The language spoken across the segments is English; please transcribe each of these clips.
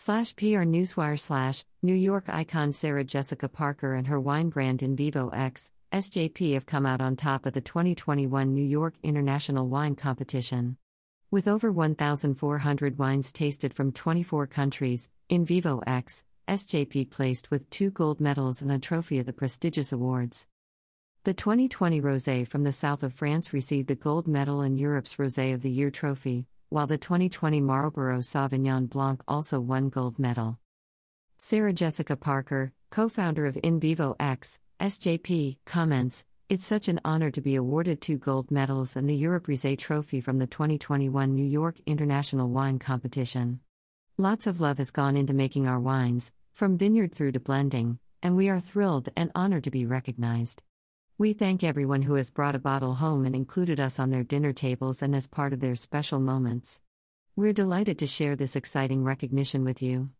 Slash PR Newswire slash New York icon Sarah Jessica Parker and her wine brand In Vivo X, SJP have come out on top of the 2021 New York International Wine Competition. With over 1,400 wines tasted from 24 countries, In Vivo X, SJP placed with two gold medals and a trophy of the prestigious awards. The 2020 Rosé from the south of France received a gold medal and Europe's Rosé of the Year trophy, while the 2020 Marlborough Sauvignon Blanc also won gold medal. Sarah Jessica Parker, co-founder of In Vivo X, SJP, comments, It's such an honor to be awarded two gold medals and the Europe Rosé trophy from the 2021 New York International Wine Competition. Lots of love has gone into making our wines, from vineyard through to blending, and we are thrilled and honored to be recognized. We thank everyone who has brought a bottle home and included us on their dinner tables and as part of their special moments. We're delighted to share this exciting recognition with you.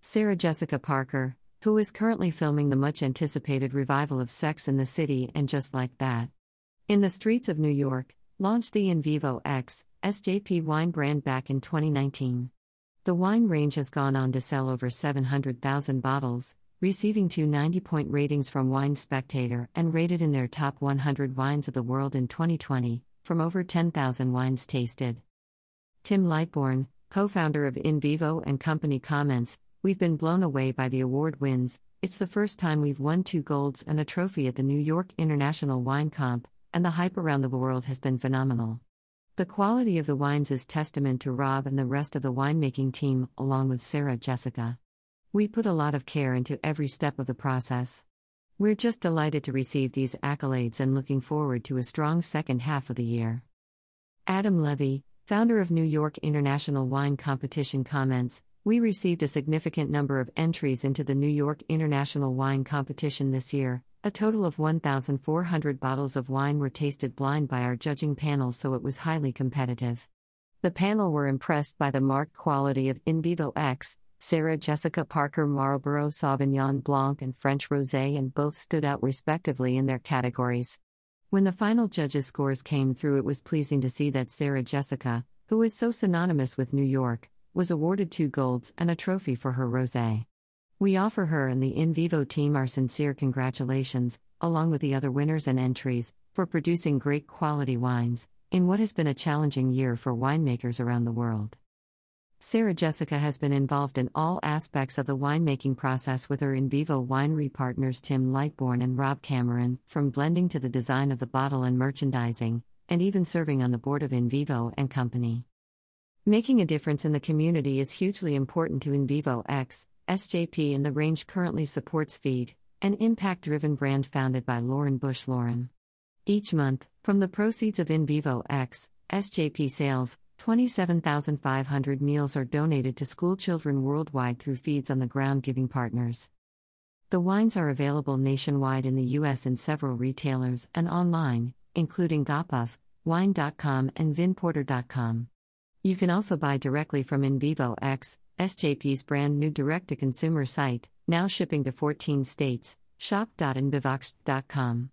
Sarah Jessica Parker, who is currently filming the much anticipated revival of Sex and the City and Just Like That. In the streets of New York, launched the In Vivo X, SJP wine brand back in 2019. The wine range has gone on to sell over 700,000 bottles, receiving two 90 point ratings from Wine Spectator and rated in their top 100 wines of the world in 2020, from over 10,000 wines tasted. Tim Lightbourne, co founder of In Vivo and Company, comments We've been blown away by the award wins. It's the first time we've won two golds and a trophy at the New York International Wine Comp, and the hype around the world has been phenomenal. The quality of the wines is testament to Rob and the rest of the winemaking team, along with Sarah Jessica. We put a lot of care into every step of the process. We're just delighted to receive these accolades and looking forward to a strong second half of the year. Adam Levy, founder of New York International Wine Competition, comments We received a significant number of entries into the New York International Wine Competition this year. A total of 1,400 bottles of wine were tasted blind by our judging panel, so it was highly competitive. The panel were impressed by the marked quality of In Vivo X, Sarah Jessica Parker Marlborough Sauvignon Blanc and French Rosé and both stood out respectively in their categories. When the final judges' scores came through, it was pleasing to see that Sarah Jessica, who is so synonymous with New York, was awarded two golds and a trophy for her rosé. We offer her and the In Vivo team our sincere congratulations, along with the other winners and entries, for producing great quality wines, in what has been a challenging year for winemakers around the world. Sarah Jessica has been involved in all aspects of the winemaking process with her in vivo winery partners Tim Lightbourne and Rob Cameron, from blending to the design of the bottle and merchandising, and even serving on the board of In Vivo and Company. Making a difference in the community is hugely important to In Vivo X, SJP, and the range currently supports Feed, an impact driven brand founded by Lauren Bush Lauren. Each month, from the proceeds of In Vivo X, SJP sales, 27,500 meals are donated to school children worldwide through Feeds on the Ground Giving Partners. The wines are available nationwide in the U.S. in several retailers and online, including Gopuff, Wine.com, and VinPorter.com. You can also buy directly from In Vivo X, SJP's brand new direct to consumer site, now shipping to 14 states, shop.invivox.com.